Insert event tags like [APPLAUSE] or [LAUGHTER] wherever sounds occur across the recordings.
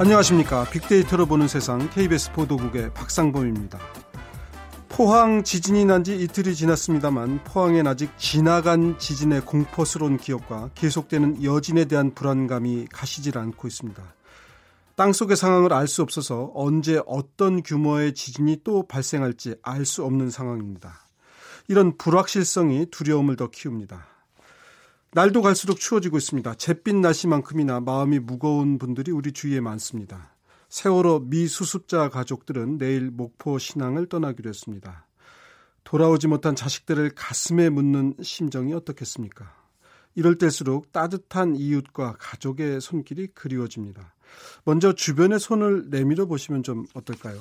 안녕하십니까. 빅데이터로 보는 세상 KBS 보도국의 박상범입니다. 포항 지진이 난 지 이틀이 지났습니다만 포항엔 아직 지나간 지진의 공포스러운 기억과 계속되는 여진에 대한 불안감이 가시질 않고 있습니다. 땅속의 상황을 알 수 없어서 언제 어떤 규모의 지진이 또 발생할지 알 수 없는 상황입니다. 이런 불확실성이 두려움을 더 키웁니다. 날도 갈수록 추워지고 있습니다. 잿빛 날씨만큼이나 마음이 무거운 분들이 우리 주위에 많습니다. 세월호 미수습자 가족들은 내일 목포 신앙을 떠나기로 했습니다. 돌아오지 못한 자식들을 가슴에 묻는 심정이 어떻겠습니까? 이럴 때일수록 따뜻한 이웃과 가족의 손길이 그리워집니다. 먼저 주변의 손을 내밀어 보시면 좀 어떨까요?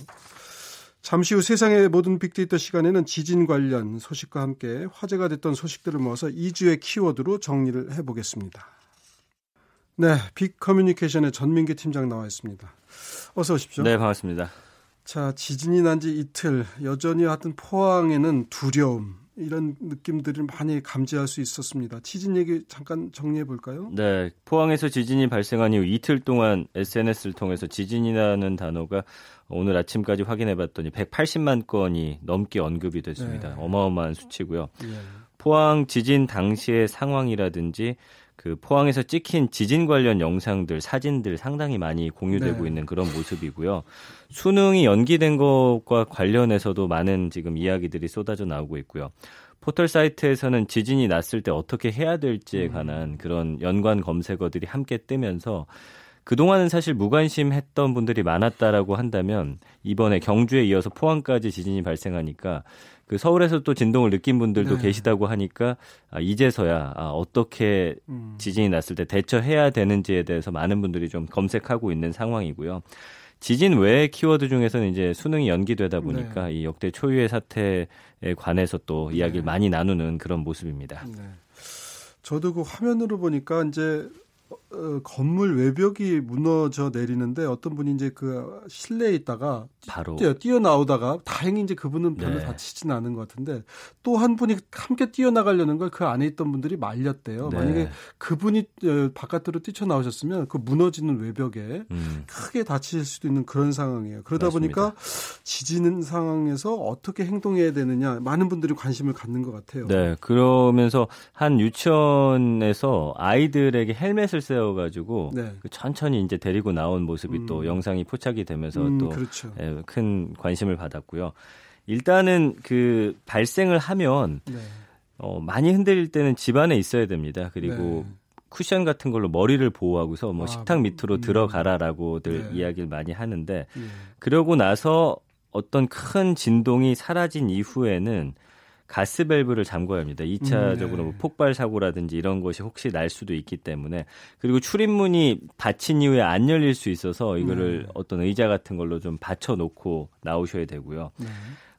잠시 후 세상의 모든 빅데이터 시간에는 지진 관련 소식과 함께 화제가 됐던 소식들을 모아서 2주의 키워드로 정리를 해보겠습니다. 네, 빅 커뮤니케이션의 전민기 팀장 나와 있습니다. 어서 오십시오. 네, 반갑습니다. 자, 지진이 난 지 이틀, 여전히 하여튼 포항에는 두려움, 이런 느낌들을 많이 감지할 수 있었습니다. 지진 얘기 잠깐 정리해 볼까요? 네, 포항에서 지진이 발생한 이후 이틀 동안 SNS를 통해서 지진이라는 단어가 오늘 아침까지 확인해 봤더니 180만 건이 넘게 언급이 됐습니다. 네. 어마어마한 수치고요. 네. 포항 지진 당시의 상황이라든지 그 포항에서 찍힌 지진 관련 영상들, 사진들 상당히 많이 공유되고 네. 있는 그런 모습이고요. 수능이 연기된 것과 관련해서도 많은 지금 이야기들이 쏟아져 나오고 있고요. 포털 사이트에서는 지진이 났을 때 어떻게 해야 될지에 음. 관한 그런 연관 검색어들이 함께 뜨면서 그동안은 사실 무관심했던 분들이 많았다라고 한다면 이번에 경주에 이어서 포항까지 지진이 발생하니까 그 서울에서 또 진동을 느낀 분들도 네. 계시다고 하니까 아, 이제서야 아, 어떻게 음. 지진이 났을 때 대처해야 되는지에 대해서 많은 분들이 좀 검색하고 있는 상황이고요. 지진 외의 키워드 중에서는 이제 수능이 연기되다 보니까 네. 이 역대 초유의 사태에 관해서 또 이야기를 네. 많이 나누는 그런 모습입니다. 네. 저도 그 화면으로 보니까 이제 어, 건물 외벽이 무너져 내리는데 어떤 분이 이제 그 실내에 있다가 바로 뛰어, 뛰어 나오다가 다행히 이제 그분은 별로 네. 다치진 않은 것 같은데 또 한 분이 함께 뛰어 나가려는 걸 그 안에 있던 분들이 말렸대요. 네. 만약에 그분이 어, 바깥으로 뛰쳐 나오셨으면 그 무너지는 외벽에 음. 크게 다치실 수도 있는 그런 상황이에요. 그러다 맞습니다. 보니까 지지는 상황에서 어떻게 행동해야 되느냐 많은 분들이 관심을 갖는 것 같아요. 네, 그러면서 한 유치원에서 아이들에게 헬멧을 헬 세워가지고 네. 그 천천히 이제 데리고 나온 모습이 음. 또 영상이 포착이 되면서 음, 또큰 그렇죠. 예, 관심을 받았고요. 일단은 그 발생을 하면 네. 어, 많이 흔들릴 때는 집안에 있어야 됩니다. 그리고 네. 쿠션 같은 걸로 머리를 보호하고서 뭐 아, 식탁 밑으로 음. 들어가라라고들 네. 이야기를 많이 하는데 예. 그러고 나서 어떤 큰 진동이 사라진 이후에는 가스 밸브를 잠궈야 합니다. 2차적으로 음, 네. 뭐 폭발 사고라든지 이런 것이 혹시 날 수도 있기 때문에 그리고 출입문이 닫힌 이후에 안 열릴 수 있어서 이거를 네. 어떤 의자 같은 걸로 좀 받쳐 놓고 나오셔야 되고요. 네.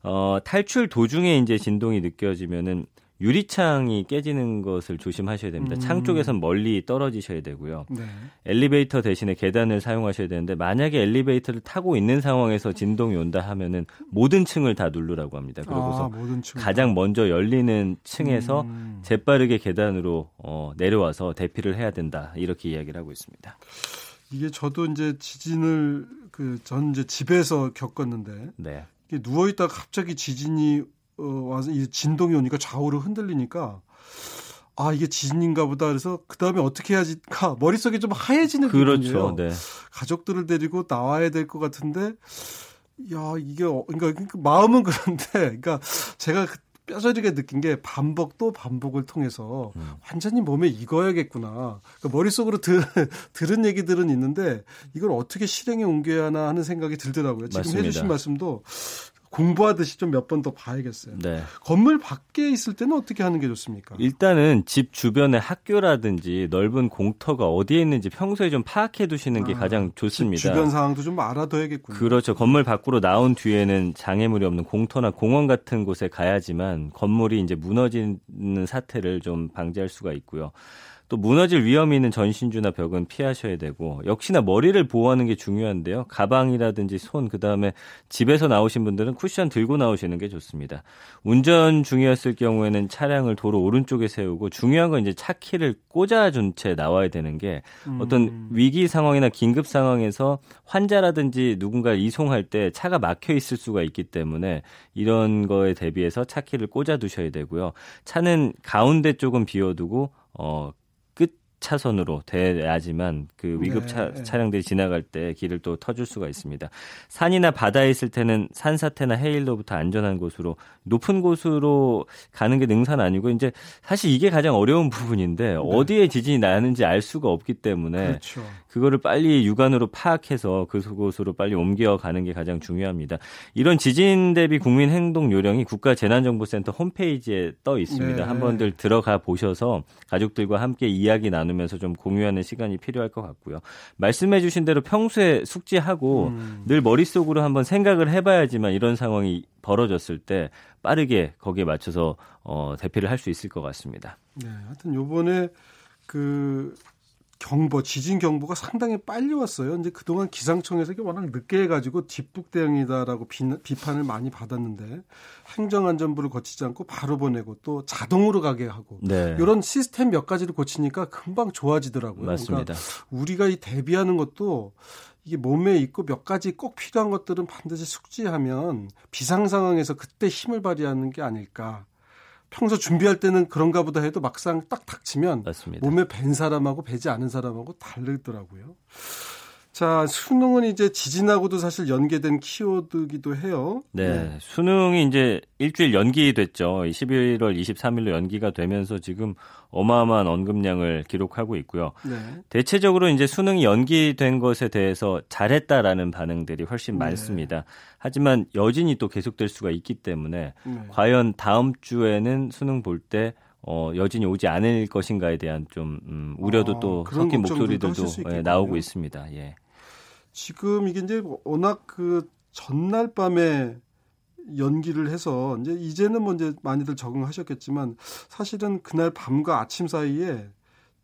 어, 탈출 도중에 이제 진동이 느껴지면은 유리창이 깨지는 것을 조심하셔야 됩니다. 음. 창 쪽에선 멀리 떨어지셔야 되고요. 네. 엘리베이터 대신에 계단을 사용하셔야 되는데 만약에 엘리베이터를 타고 있는 상황에서 진동이 온다 하면은 모든 층을 다 누르라고 합니다. 그러고서 아, 가장 먼저 열리는 층에서 음. 재빠르게 계단으로 어, 내려와서 대피를 해야 된다. 이렇게 이야기를 하고 있습니다. 이게 저도 이제 지진을 그 전 이제 집에서 겪었는데 네. 누워 있다가 갑자기 지진이 어, 와서 이 진동이 오니까 좌우로 흔들리니까 아 이게 지진인가 보다 그래서 그 다음에 어떻게 해야지가 머릿속에 좀 하얘지는 그렇죠. 네. 가족들을 데리고 나와야 될 것 같은데 야 이게 어, 그러니까, 그러니까 마음은 [LAUGHS] 그런데 그러니까 제가 그 뼈저리게 느낀 게 반복 또 반복을 통해서 음. 완전히 몸에 익어야겠구나. 그러니까 머릿속으로 들, [LAUGHS] 들은 얘기들은 있는데 이걸 어떻게 실행에 옮겨야 하나 하는 생각이 들더라고요. 지금 맞습니다. 해주신 말씀도 공부하듯이 좀 몇 번 더 봐야겠어요. 네. 건물 밖에 있을 때는 어떻게 하는 게 좋습니까? 일단은 집 주변에 학교라든지 넓은 공터가 어디에 있는지 평소에 좀 파악해 두시는 게 아, 가장 좋습니다. 주변 상황도 좀 알아둬야겠군요. 그렇죠. 건물 밖으로 나온 뒤에는 장애물이 없는 공터나 공원 같은 곳에 가야지만 건물이 이제 무너지는 사태를 좀 방지할 수가 있고요. 또 무너질 위험이 있는 전신주나 벽은 피하셔야 되고 역시나 머리를 보호하는 게 중요한데요. 가방이라든지 손 그다음에 집에서 나오신 분들은 쿠션 들고 나오시는 게 좋습니다. 운전 중이었을 경우에는 차량을 도로 오른쪽에 세우고 중요한 건 이제 차 키를 꽂아준 채 나와야 되는 게 어떤 음. 위기 상황이나 긴급 상황에서 환자라든지 누군가 이송할 때 차가 막혀 있을 수가 있기 때문에 이런 거에 대비해서 차 키를 꽂아 두셔야 되고요. 차는 가운데 쪽은 비워두고 어 차선으로 돼야지만 그 위급 차, 네. 차량들이 지나갈 때 길을 또 터줄 수가 있습니다. 산이나 바다에 있을 때는 산사태나 해일로부터 안전한 곳으로 높은 곳으로 가는 게 능선 아니고 이제 사실 이게 가장 어려운 부분인데 네. 어디에 지진이 나는지 알 수가 없기 때문에 그렇죠. 그거를 빨리 육안으로 파악해서 그곳으로 빨리 옮겨가는 게 가장 중요합니다. 이런 지진 대비 국민 행동 요령이 국가 재난정보센터 홈페이지에 떠 있습니다. 네. 한번들 들어가 보셔서 가족들과 함께 이야기 나누 면서 좀 공유하는 시간이 필요할 것 같고요. 말씀해 주신 대로 평소에 숙지하고 음. 늘 머릿속으로 한번 생각을 해봐야지만 이런 상황이 벌어졌을 때 빠르게 거기에 맞춰서 어, 대피를 할 수 있을 것 같습니다. 네, 하여튼 요번에 그 경보, 지진 경보가 상당히 빨리 왔어요. 이제 그동안 기상청에서 이게 워낙 늦게 해가지고 뒷북 대응이다라고 비, 비판을 많이 받았는데 행정안전부를 거치지 않고 바로 보내고 또 자동으로 가게 하고 네. 이런 시스템 몇 가지를 고치니까 금방 좋아지더라고요. 맞습니다. 그러니까 우리가 이 대비하는 것도 이게 몸에 있고 몇 가지 꼭 필요한 것들은 반드시 숙지하면 비상 상황에서 그때 힘을 발휘하는 게 아닐까. 평소 준비할 때는 그런가 보다 해도 막상 딱 닥치면 맞습니다. 몸에 밴 사람하고 배지 않은 사람하고 다르더라고요. 자, 수능은 이제 지진하고도 사실 연계된 키워드기도 해요. 네, 네. 수능이 이제 일주일 연기됐죠. 11월 23일로 연기가 되면서 지금 어마어마한 언급량을 기록하고 있고요. 네. 대체적으로 이제 수능이 연기된 것에 대해서 잘했다라는 반응들이 훨씬 네. 많습니다. 하지만 여진이 또 계속될 수가 있기 때문에 네. 과연 다음 주에는 수능 볼때 어, 여진이 오지 않을 것인가에 대한 좀 음, 우려도 아, 또 섞인 목소리들도 예, 나오고 있습니다. 예. 지금 이게 이제 워낙 그 전날 밤에 연기를 해서 이제 이제는 뭐 이제 많이들 적응하셨겠지만 사실은 그날 밤과 아침 사이에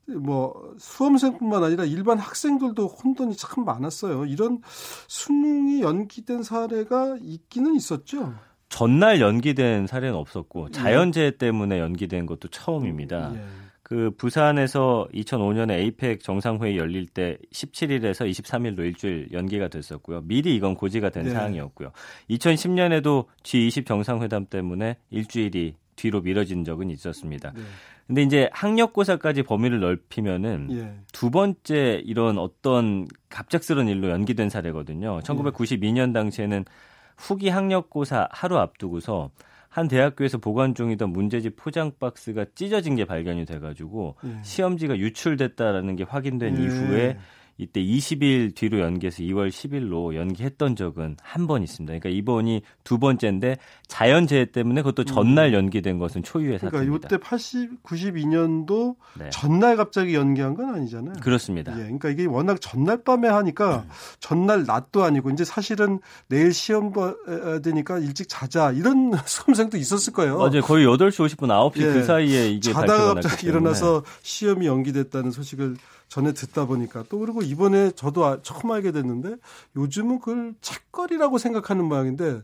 뭐 수험생뿐만 아니라 일반 학생들도 혼돈이 참 많았어요. 이런 수능이 연기된 사례가 있기는 있었죠. 전날 연기된 사례는 없었고 자연재해 때문에 연기된 것도 처음입니다. 예. 그 부산에서 2005년에 에이펙 정상회의 열릴 때 17일에서 23일로 일주일 연기가 됐었고요. 미리 이건 고지가 된 네. 사항이었고요. 2010년에도 G20 정상회담 때문에 일주일이 뒤로 미뤄진 적은 있었습니다. 네. 근데 이제 학력고사까지 범위를 넓히면은 예. 두 번째 이런 어떤 갑작스러운 일로 연기된 사례거든요. 1992년 당시에는 후기 학력고사 하루 앞두고서 한 대학교에서 보관 중이던 문제집 포장 박스가 찢어진 게 발견이 돼가지고 예. 시험지가 유출됐다라는 게 확인된 예. 이후에 이때 20일 뒤로 연기해서 2월 10일로 연기했던 적은 한 번 있습니다. 그러니까 이번이 두 번째인데 자연재해 때문에 그것도 전날 음. 연기된 것은 초유의 그러니까 사태입니다. 그러니까 이때 80, 92년도 네. 전날 갑자기 연기한 건 아니잖아요. 그렇습니다. 예, 그러니까 이게 워낙 전날 밤에 하니까 음. 전날 낮도 아니고 이제 사실은 내일 시험 봐야 되니까 일찍 자자 이런 [LAUGHS] 수험생도 있었을 거예요. 맞아요. 거의 8시 50분 9시 예. 그 사이에 이게 자다가 갑자기 일어나서 시험이 연기됐다는 소식을 전에 듣다 보니까 또 그리고 이번에 저도 아, 처음 알게 됐는데 요즘은 그걸 책거리라고 생각하는 모양인데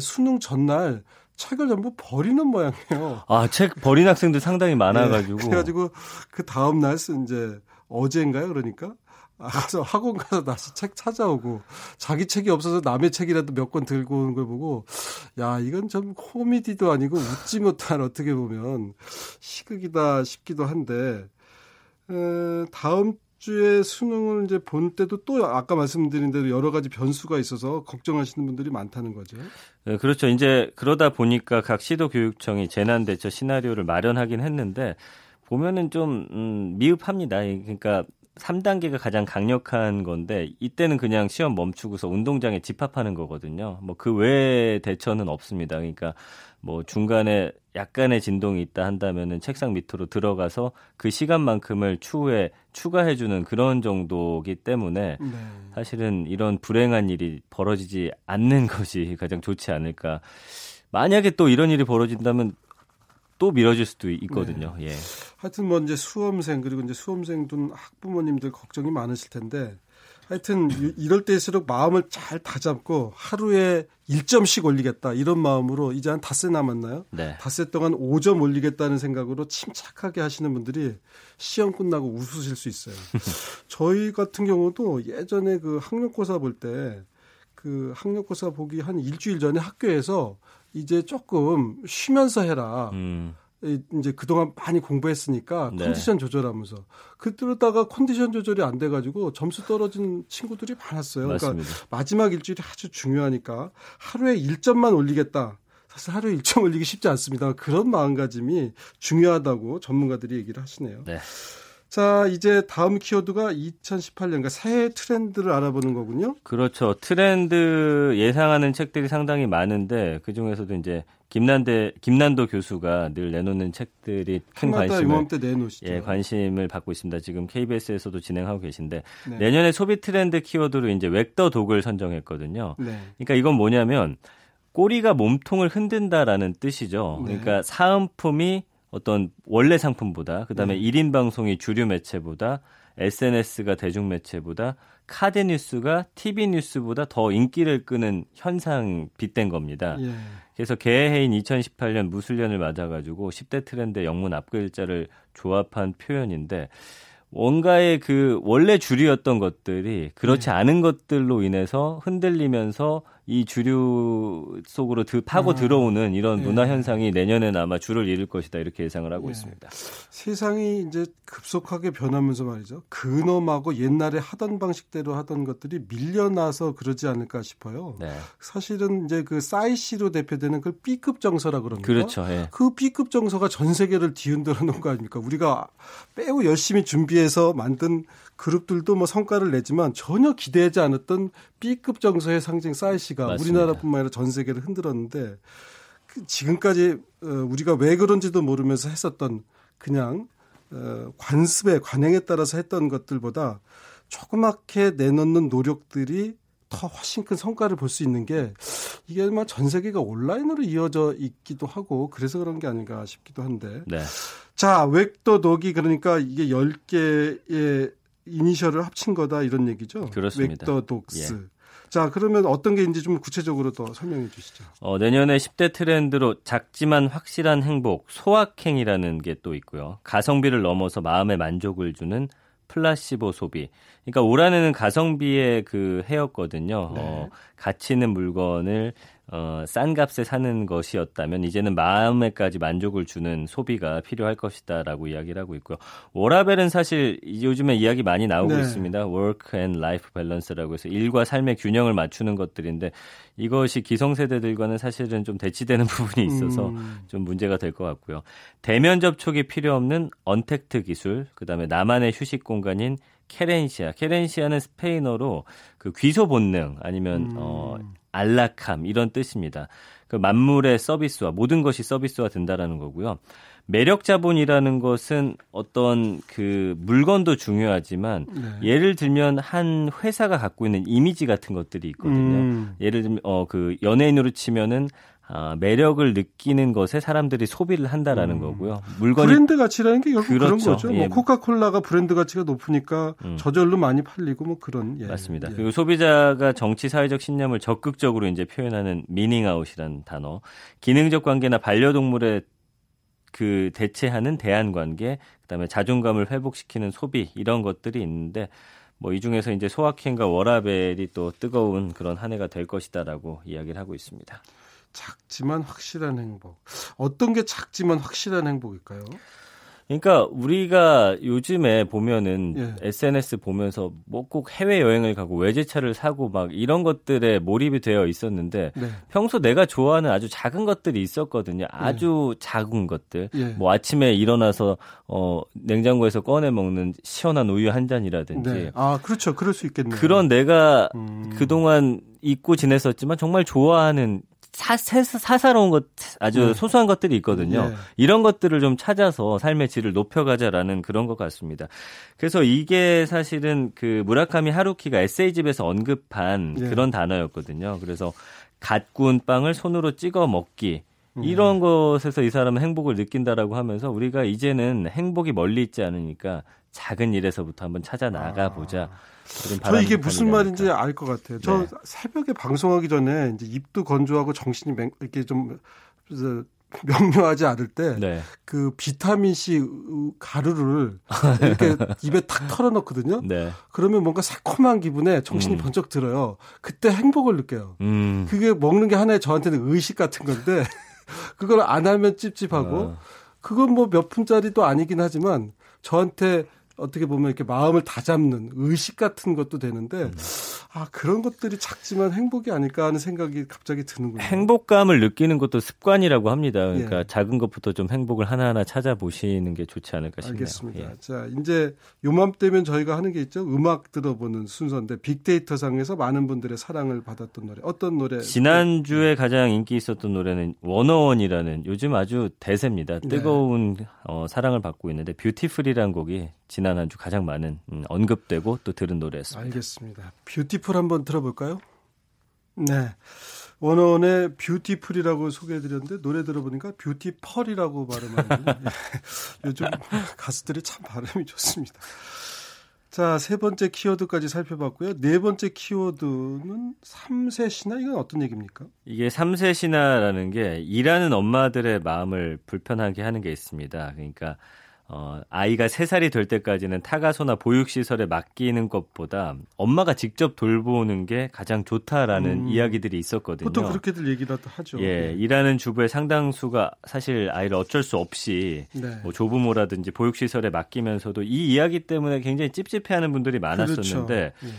수능 전날 책을 전부 버리는 모양이에요. 아, 책 버린 학생들 상당히 많아가지고. 네, [LAUGHS] 그래가지고 그 다음날 이제 어제인가요? 그러니까 가서 학원 가서 다시 책 찾아오고 자기 책이 없어서 남의 책이라도 몇 권 들고 오는 걸 보고 야 이건 좀 코미디도 아니고 웃지 못한 어떻게 보면 시극이다 싶기도 한데 에, 다음 주에 수능을 이제 본 때도 또 아까 말씀드린 대로 여러 가지 변수가 있어서 걱정하시는 분들이 많다는 거죠. 네, 그렇죠. 이제 그러다 보니까 각 시도 교육청이 재난 대처 시나리오를 마련하긴 했는데 보면은 좀 음, 미흡합니다. 그러니까 3단계가 가장 강력한 건데 이때는 그냥 시험 멈추고서 운동장에 집합하는 거거든요. 뭐 그 외에 대처는 없습니다. 그러니까 뭐 중간에 약간의 진동이 있다 한다면은 책상 밑으로 들어가서 그 시간만큼을 추후에 추가해 주는 그런 정도기 때문에 네. 사실은 이런 불행한 일이 벌어지지 않는 [LAUGHS] 것이 가장 좋지 않을까. 만약에 또 이런 일이 벌어진다면 또 미뤄질 수도 있거든요. 네. 예. 하여튼 뭐 이제 수험생 그리고 이제 수험생 둔 학부모님들 걱정이 많으실 텐데 하여튼 이럴 때일수록 마음을 잘 다잡고 하루에 1점씩 올리겠다 이런 마음으로 이제 한 닷새 남았나요? 네. 닷새 동안 5점 올리겠다는 생각으로 침착하게 하시는 분들이 시험 끝나고 웃으실 수 있어요. [LAUGHS] 저희 같은 경우도 예전에 그 학력고사 볼 때 그 학력고사 보기 한 일주일 전에 학교에서 이제 조금 쉬면서 해라. 음. 이제 그동안 많이 공부했으니까 네. 컨디션 조절하면서 그러다가 컨디션 조절이 안 돼가지고 점수 떨어진 친구들이 많았어요. 그러니까 맞습니다. 그러니까 마지막 일주일이 아주 중요하니까 하루에 1점만 올리겠다. 사실 하루에 1점 올리기 쉽지 않습니다. 그런 마음가짐이 중요하다고 전문가들이 얘기를 하시네요. 네. 자, 이제 다음 키워드가 2018년, 그러니까 새해 트렌드를 알아보는 거군요. 그렇죠. 트렌드 예상하는 책들이 상당히 많은데 그 중에서도 이제 김난대 김난도 교수가 늘 내놓는 책들이 큰 관심을 예, 관심을 받고 있습니다. 지금 KBS에서도 진행하고 계신데 네. 내년에 소비 트렌드 키워드로 이제 웩더 독을 선정했거든요. 네. 그러니까 이건 뭐냐면 꼬리가 몸통을 흔든다라는 뜻이죠. 네. 그러니까 사은품이 어떤 원래 상품보다 그다음에 네. 1인 방송이 주류 매체보다 SNS가 대중 매체보다 카드 뉴스가 TV 뉴스보다 더 인기를 끄는 현상 빗댄 겁니다. 예. 그래서 개해인 2018년 무술년을 맞아가지고 10대 트렌드 영문 앞글자를 조합한 표현인데 뭔가의 그 원래 주류였던 것들이 그렇지 네. 않은 것들로 인해서 흔들리면서 이 주류 속으로 드, 파고 아, 들어오는 이런 네. 문화 현상이 내년에는 아마 줄을 이룰 것이다 이렇게 예상을 하고 네. 있습니다. 세상이 이제 급속하게 변하면서 말이죠. 근엄하고 옛날에 하던 방식대로 하던 것들이 밀려나서 그러지 않을까 싶어요. 네. 사실은 이제 그 사이시로 대표되는 그 B급 정서라 그럽니까? 그렇죠. 예. 그 B급 정서가 전 세계를 뒤흔들어 놓은 거 아닙니까? 우리가 매우 열심히 준비해서 만든 그룹들도 뭐 성과를 내지만 전혀 기대하지 않았던 B급 정서의 상징 사이시가 맞습니다. 우리나라뿐만 아니라 전 세계를 흔들었는데 그 지금까지 어, 우리가 왜 그런지도 모르면서 했었던 그냥 어, 관습에 관행에 따라서 했던 것들보다 조그맣게 내놓는 노력들이 더 훨씬 큰 성과를 볼 수 있는 게 이게 아마 전 세계가 온라인으로 이어져 있기도 하고 그래서 그런 게 아닌가 싶기도 한데. 네. 자, 웩도 독이 그러니까 이게 10개의 이니셜을 합친 거다 이런 얘기죠. 그렇습니다. 웩더 독스. 예. 자, 그러면 어떤 게 있는지 좀 구체적으로 더 설명해 주시죠. 어, 내년에 10대 트렌드로 작지만 확실한 행복, 소확행이라는 게 또 있고요. 가성비를 넘어서 마음의 만족을 주는 플라시보 소비. 그러니까 올 한해는 가성비의 그 해였거든요. 네. 어, 가치 있는 물건을 어, 싼 값에 사는 것이었다면 이제는 마음에까지 만족을 주는 소비가 필요할 것이다라고 이야기를 하고 있고요. 워라벨은 사실 요즘에 이야기 많이 나오고 네. 있습니다. work and life balance라고 해서 일과 삶의 균형을 맞추는 것들인데 이것이 기성세대들과는 사실은 좀 대치되는 [LAUGHS] 부분이 있어서 음. 좀 문제가 될 것 같고요. 대면 접촉이 필요 없는 언택트 기술, 그다음에 나만의 휴식 공간인 케렌시아. 케렌시아는 스페인어로 그 귀소 본능 아니면 음. 어 안락함 이런 뜻입니다. 그 만물의 서비스와 모든 것이 서비스화 된다라는 거고요. 매력 자본이라는 것은 어떤 그 물건도 중요하지만 네. 예를 들면 한 회사가 갖고 있는 이미지 같은 것들이 있거든요. 음. 예를 들면 어 그 연예인으로 치면은 아, 매력을 느끼는 것에 사람들이 소비를 한다라는 음. 거고요. 물건 브랜드 가치라는 게 결국 그렇죠. 그런 거죠. 뭐 예. 뭐 코카콜라가 브랜드 가치가 높으니까 음. 저절로 많이 팔리고 뭐 그런 예. 맞습니다. 예. 그리고 소비자가 정치 사회적 신념을 적극적으로 이제 표현하는 meaning out이라는 단어, 기능적 관계나 반려동물의 그 대체하는 대안 관계, 그다음에 자존감을 회복시키는 소비 이런 것들이 있는데 뭐이 중에서 이제 소확행과 워라벨이 또 뜨거운 그런 한 해가 될 것이다라고 이야기를 하고 있습니다. 작지만 확실한 행복. 어떤 게 작지만 확실한 행복일까요? 그러니까 우리가 요즘에 보면은 예. SNS 보면서 뭐 꼭 해외 여행을 가고 외제차를 사고 막 이런 것들에 몰입이 되어 있었는데 네. 평소 내가 좋아하는 아주 작은 것들이 있었거든요. 아주 예. 작은 것들. 예. 뭐 아침에 일어나서 어 냉장고에서 꺼내 먹는 시원한 우유 한 잔이라든지. 네. 아, 그렇죠. 그럴 수 있겠네요. 그런 내가 음. 그동안 잊고 지냈었지만 정말 좋아하는 사, 사 사로운 것 아주 네. 소소한 것들이 있거든요. 네. 이런 것들을 좀 찾아서 삶의 질을 높여가자라는 그런 것 같습니다. 그래서 이게 사실은 그 무라카미 하루키가 에세이집에서 언급한 네. 그런 단어였거든요. 그래서 갓 구운 빵을 손으로 찍어 먹기 음. 이런 것에서 이 사람은 행복을 느낀다라고 하면서 우리가 이제는 행복이 멀리 있지 않으니까 작은 일에서부터 한번 찾아 나가 보자. 아. 저 이게 무슨 말인지 알 것 같아요. 저 네. 새벽에 방송하기 전에 이제 입도 건조하고 정신이 이렇게 좀 명료하지 않을 때그 네. 그 비타민 C 가루를 [LAUGHS] 이렇게 입에 탁 털어넣거든요. 네. 그러면 뭔가 새콤한 기분에 정신이 음. 번쩍 들어요. 그때 행복을 느껴요. 음. 그게 먹는 게 하나의 저한테는 의식 같은 건데 [LAUGHS] 그걸 안 하면 찝찝하고 어. 그건 뭐 몇 푼짜리도 아니긴 하지만 저한테 어떻게 보면 이렇게 마음을 다잡는 의식 같은 것도 되는데 음. 아 그런 것들이 작지만 행복이 아닐까 하는 생각이 갑자기 드는군요. 행복감을 느끼는 것도 습관이라고 합니다. 그러니까 예. 작은 것부터 좀 행복을 하나하나 찾아보시는 게 좋지 않을까 싶네요. 알겠습니다. 예. 자 이제 요맘때면 저희가 하는 게 있죠. 음악 들어보는 순서인데 빅데이터 상에서 많은 분들의 사랑을 받았던 노래 어떤 노래? 지난 주에 네. 가장 인기 있었던 노래는 Wanna One이라는 요즘 아주 대세입니다. 네. 뜨거운 네. 어, 사랑을 받고 있는데 Beautiful이라는 곡이 지난 한 주 가장 많은 음, 언급되고 또 들은 노래였습니다. 알겠습니다. Beautiful 한번 들어볼까요? 네. Wanna One의 Beautiful이라고 소개해드렸는데 노래 들어보니까 Beautiful이라고 발음하는 [LAUGHS] 예. 요즘 가수들이 참 발음이 좋습니다. 자, 세 번째 키워드까지 살펴봤고요. 네 번째 키워드는 3세 신화 이건 어떤 얘기입니까? 이게 3세 신화라는 게 일하는 엄마들의 마음을 불편하게 하는 게 있습니다. 그러니까 어, 아이가 3살이 될 때까지는 타가소나 보육시설에 맡기는 것보다 엄마가 직접 돌보는 게 가장 좋다라는 음, 이야기들이 있었거든요. 보통 그렇게들 얘기를 하죠. 예, 네. 일하는 주부의 상당수가 사실 아이를 어쩔 수 없이 네. 뭐 조부모라든지 보육시설에 맡기면서도 이 이야기 때문에 굉장히 찝찝해하는 분들이 많았었는데 그렇죠. 음.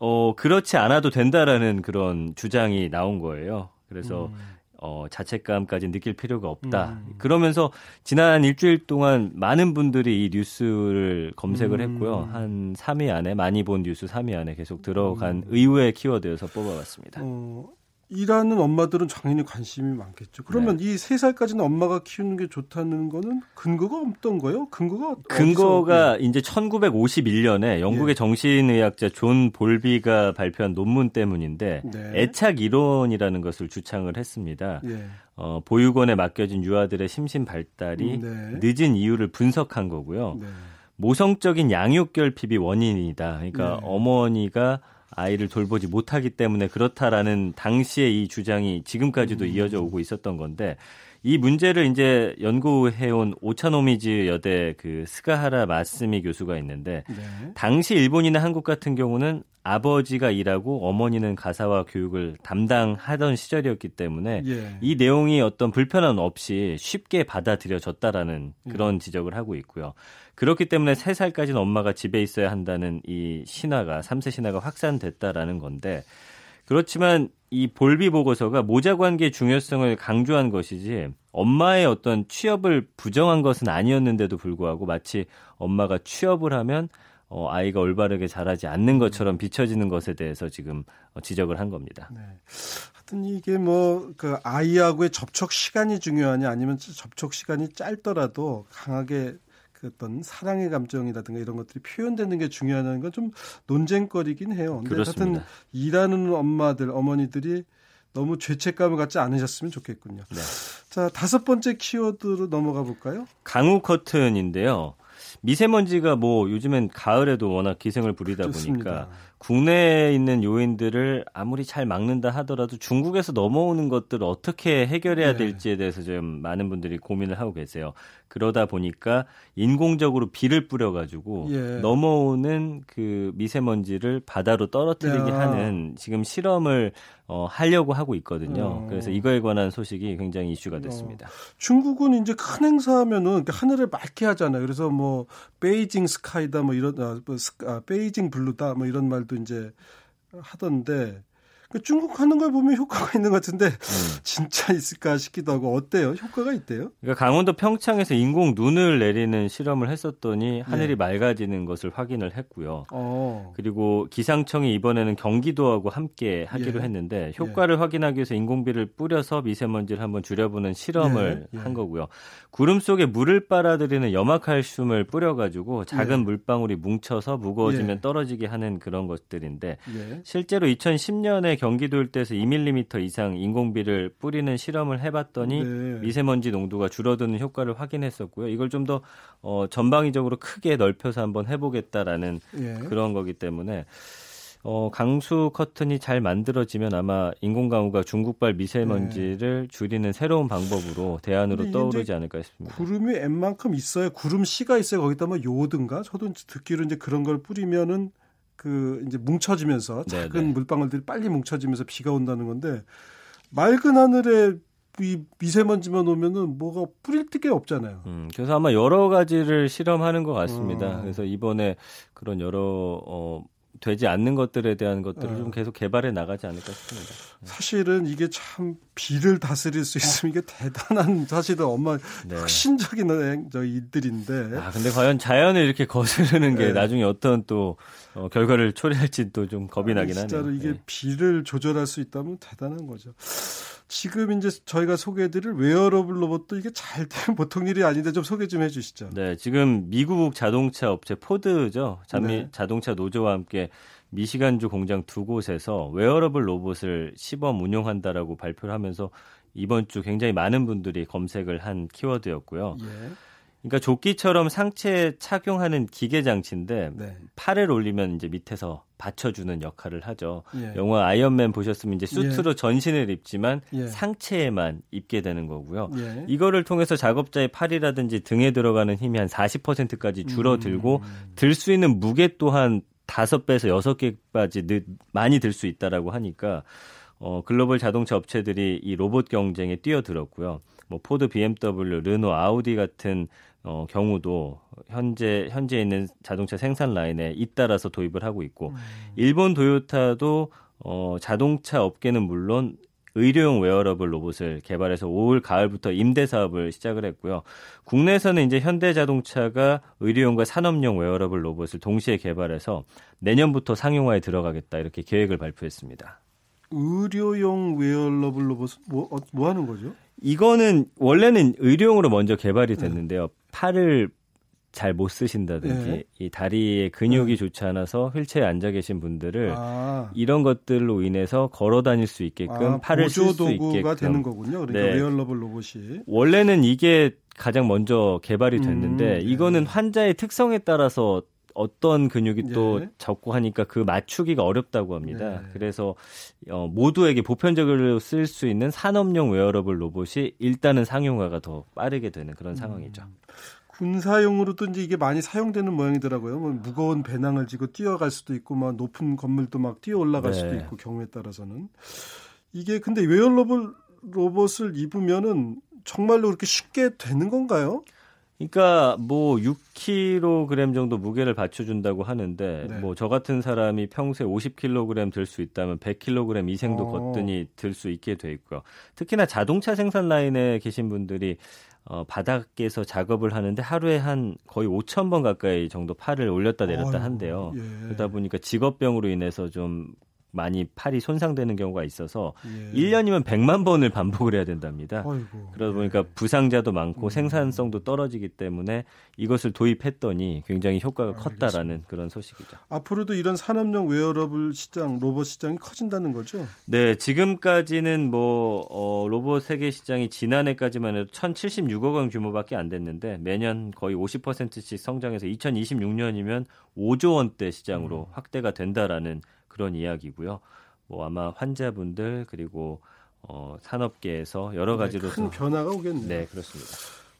어, 그렇지 않아도 된다라는 그런 주장이 나온 거예요. 그래서 음. 어, 자책감까지 느낄 필요가 없다. 음. 그러면서 지난 일주일 동안 많은 분들이 이 뉴스를 검색을 음. 했고요. 한 3위 안에 많이 본 뉴스 3위 안에 계속 들어간 음. 의외의 키워드여서 뽑아봤습니다. 어, 일하는 엄마들은 당연히 관심이 많겠죠. 그러면 네. 이세 살까지는 엄마가 키우는 게 좋다는 거는 근거가 없던 거예요? 근거가 근거가 어디서? 이제 1951년에 영국의 예. 정신의학자 존 볼비가 발표한 논문 때문인데 네. 애착 이론이라는 것을 주창을 했습니다. 예. 어, 보육원에 맡겨진 유아들의 심신 발달이 네. 늦은 이유를 분석한 거고요. 네. 모성적인 양육 결핍이 원인이다. 그러니까 네. 어머니가 아이를 돌보지 못하기 때문에 그렇다라는 당시의 이 주장이 지금까지도 음. 이어져 오고 있었던 건데 이 문제를 이제 연구해온 오차노미즈 여대 그 스가하라 마스미 교수가 있는데 네. 당시 일본이나 한국 같은 경우는 아버지가 일하고 어머니는 가사와 교육을 담당하던 시절이었기 때문에 예. 이 내용이 어떤 불편함 없이 쉽게 받아들여졌다라는 그런 음. 지적을 하고 있고요. 그렇기 때문에 3살까지는 엄마가 집에 있어야 한다는 이 신화가 3세 신화가 확산됐다라는 건데 그렇지만 이 볼비 보고서가 모자 관계의 중요성을 강조한 것이지 엄마의 어떤 취업을 부정한 것은 아니었는데도 불구하고 마치 엄마가 취업을 하면 어, 아이가 올바르게 자라지 않는 것처럼 비춰지는 것에 대해서 지금 어, 지적을 한 겁니다. 네. 하여튼 이게 뭐 그 아이하고의 접촉 시간이 중요하냐 아니면 접촉 시간이 짧더라도 강하게 그 어떤 사랑의 감정이라든가 이런 것들이 표현되는 게 중요하다는 건 좀 논쟁거리긴 해요. 근데 하여튼 일하는 엄마들, 어머니들이 너무 죄책감을 갖지 않으셨으면 좋겠군요. 네. 자, 다섯 번째 키워드로 넘어가 볼까요? 강우 커튼인데요. 미세먼지가 뭐 요즘엔 가을에도 워낙 기생을 부리다 좋습니다. 보니까 국내에 있는 요인들을 아무리 잘 막는다 하더라도 중국에서 넘어오는 것들을 어떻게 해결해야 네. 될지에 대해서 좀 많은 분들이 고민을 하고 계세요. 그러다 보니까 인공적으로 비를 뿌려가지고 예. 넘어오는 그 미세먼지를 바다로 떨어뜨리게 야. 하는 지금 실험을 어, 하려고 하고 있거든요. 어. 그래서 이거에 관한 소식이 굉장히 이슈가 됐습니다. 어. 중국은 이제 큰 행사하면은 하늘을 맑게 하잖아요. 그래서 뭐 베이징 스카이다 뭐 이런 아, 뭐 아, 베이징 블루다 뭐 이런 말도 이제 하던데 그 중국 하는 걸 보면 효과가 있는 것 같은데 음. 진짜 있을까 싶기도 하고 어때요? 효과가 있대요? 그러니까 강원도 평창에서 인공 눈을 내리는 실험을 했었더니 하늘이 네. 맑아지는 것을 확인을 했고요. 어. 그리고 기상청이 이번에는 경기도하고 함께 하기로 예. 했는데 효과를 예. 확인하기 위해서 인공비를 뿌려서 미세먼지를 한번 줄여보는 실험을 예. 한 거고요. 구름 속에 물을 빨아들이는 염화칼슘을 뿌려가지고 작은 예. 물방울이 뭉쳐서 무거워지면 예. 떨어지게 하는 그런 것들인데 예. 실제로 2010년에 경기도 일대에서 2mm 이상 인공비를 뿌리는 실험을 해봤더니 네. 미세먼지 농도가 줄어드는 효과를 확인했었고요. 이걸 좀 더 어, 전방위적으로 크게 넓혀서 한번 해보겠다라는 예. 그런 거기 때문에 어, 강수 커튼이 잘 만들어지면 아마 인공강우가 중국발 미세먼지를 네. 줄이는 새로운 방법으로 대안으로 떠오르지 않을까 싶습니다. 구름이 웬만큼 있어야 구름 씨가 있어요. 거기다 뭐 요든가 저도 듣기로 이제 그런 걸 뿌리면은 그 이제 뭉쳐지면서 작은 네네. 물방울들이 빨리 뭉쳐지면서 비가 온다는 건데 맑은 하늘에 이 미세먼지만 오면은 뭐가 뿌릴 게 없잖아요. 음, 그래서 아마 여러 가지를 실험하는 것 같습니다. 어. 그래서 이번에 그런 여러 어, 되지 않는 것들에 대한 것들을 네. 좀 계속 개발해 나가지 않을까 싶습니다. 사실은 이게 참 비를 다스릴 수 있으면 이게 대단한 사실은 엄마 네. 혁신적인 저 일들인데. 아 근데 과연 자연을 이렇게 거스르는 게 네. 나중에 어떤 또 어, 결과를 초래할지 또 좀 겁이 나긴 하네요. 진짜로 이게 네. 비를 조절할 수 있다면 대단한 거죠. 지금 이제 저희가 소개해드릴 웨어러블 로봇도 이게 잘 되면 [LAUGHS] 보통 일이 아닌데 좀 소개 좀 해주시죠. 네, 지금 미국 자동차 업체 포드죠. 자미, 네. 자동차 노조와 함께 미시간주 공장 두 곳에서 웨어러블 로봇을 시범 운용한다라고 발표를 하면서 이번 주 굉장히 많은 분들이 검색을 한 키워드였고요. 예. 그러니까 조끼처럼 상체에 착용하는 기계 장치인데 네. 팔을 올리면 이제 밑에서 받쳐주는 역할을 하죠. 예. 영화 아이언맨 보셨으면 이제 수트로 예. 전신을 입지만 예. 상체에만 입게 되는 거고요. 예. 이거를 통해서 작업자의 팔이라든지 등에 들어가는 힘이 한 40%까지 줄어들고 음. 들 수 있는 무게 또한 5배에서 6배까지 많이 들 수 있다라고 하니까 어, 글로벌 자동차 업체들이 이 로봇 경쟁에 뛰어들었고요. 뭐 포드, BMW, 르노, 아우디 같은 어, 경우도 현재 현재 있는 자동차 생산 라인에 잇따라서 도입을 하고 있고 음. 일본 도요타도 어, 자동차 업계는 물론 의료용 웨어러블 로봇을 개발해서 올 가을부터 임대 사업을 시작을 했고요. 국내에서는 이제 현대자동차가 의료용과 산업용 웨어러블 로봇을 동시에 개발해서 내년부터 상용화에 들어가겠다 이렇게 계획을 발표했습니다. 의료용 웨어러블 로봇은 뭐, 어, 뭐 하는 거죠? 이거는 원래는 의료용으로 먼저 개발이 됐는데요. 네. 팔을 잘 못 쓰신다든지 네. 이 다리에 근육이 네. 좋지 않아서 휠체어에 앉아 계신 분들을 아. 이런 것들로 인해서 걸어 다닐 수 있게끔 아, 팔을 쓸 수 있게끔 되는 거군요. 그러니까 네. 웨어러블 로봇이 원래는 이게 가장 먼저 개발이 됐는데 음, 네. 이거는 환자의 특성에 따라서 어떤 근육이 또 예. 적고 하니까 그 맞추기가 어렵다고 합니다. 네. 그래서 어, 모두에게 보편적으로 쓸 수 있는 산업용 웨어러블 로봇이 일단은 상용화가 더 빠르게 되는 그런 음. 상황이죠. 군사용으로도 이제 이게 많이 사용되는 모양이더라고요. 뭐 무거운 배낭을 지고 뛰어갈 수도 있고, 막 높은 건물도 막 뛰어 올라갈 네. 수도 있고 경우에 따라서는 이게 근데 웨어러블 로봇을 입으면은 정말로 그렇게 쉽게 되는 건가요? 그러니까 뭐 6kg 정도 무게를 받쳐준다고 하는데 네. 뭐 저 같은 사람이 평소에 50kg 들 수 있다면 100kg 이상도 어. 거뜬히 들 수 있게 돼 있고요. 특히나 자동차 생산 라인에 계신 분들이 어, 바닥에서 작업을 하는데 하루에 한 거의 5천 번 가까이 정도 팔을 올렸다 내렸다 한대요. 예. 그러다 보니까 직업병으로 인해서 좀 많이 팔이 손상되는 경우가 있어서 예. 1년이면 100만 번을 반복을 해야 된답니다. 아이고, 그러다 보니까 예. 부상자도 많고 음. 생산성도 떨어지기 때문에 이것을 도입했더니 굉장히 효과가 컸다라는 알겠습니다. 그런 소식이죠. 앞으로도 이런 산업용 웨어러블 시장, 로봇 시장이 커진다는 거죠? 네, 지금까지는 뭐 어, 로봇 세계 시장이 지난해까지만 해도 1,076억 원 규모밖에 안 됐는데 매년 거의 50%씩 성장해서 2026년이면 5조 원대 시장으로 음. 확대가 된다라는 그런 이야기고요. 뭐 아마 환자분들 그리고 어, 산업계에서 여러 네, 가지로 큰 변화가 오겠네요. 네, 그렇습니다.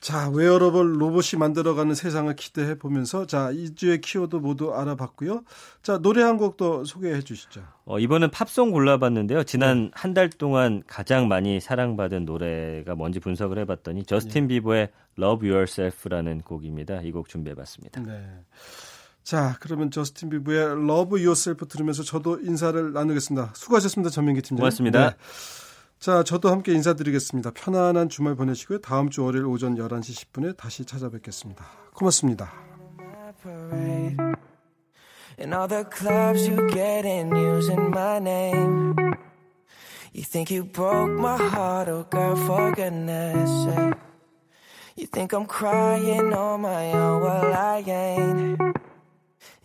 자, 웨어러블 로봇이 만들어가는 세상을 기대해 보면서 자, 이주의 키워드 모두 알아봤고요. 자, 노래 한 곡도 소개해 주시죠. 어, 이번엔 팝송 골라봤는데요. 지난 네. 한달 동안 가장 많이 사랑받은 노래가 뭔지 분석을 해 봤더니 저스틴 네. 비버의 Love Yourself라는 곡입니다. 이 곡 준비해 봤습니다. 네. 자, 그러면 저스틴 비브의 Love Yourself 들으면서 저도 인사를 나누겠습니다. 수고하셨습니다. 전민기 팀장. 고맙습니다. 네. 자, 저도 함께 인사드리겠습니다. 편안한 주말 보내시고요. 다음 주 월요일 오전 11시 10분에 다시 찾아뵙겠습니다. 고맙습니다. In all the clubs you get in using my name. You think you broke my heart, oh girl, for goodness sake. You think I'm crying on my own, well I ain't.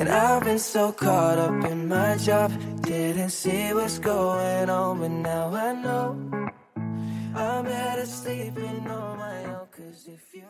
And I've been so caught up in my job, didn't see what's going on, but now I know I'm better sleeping on my own. Cause if you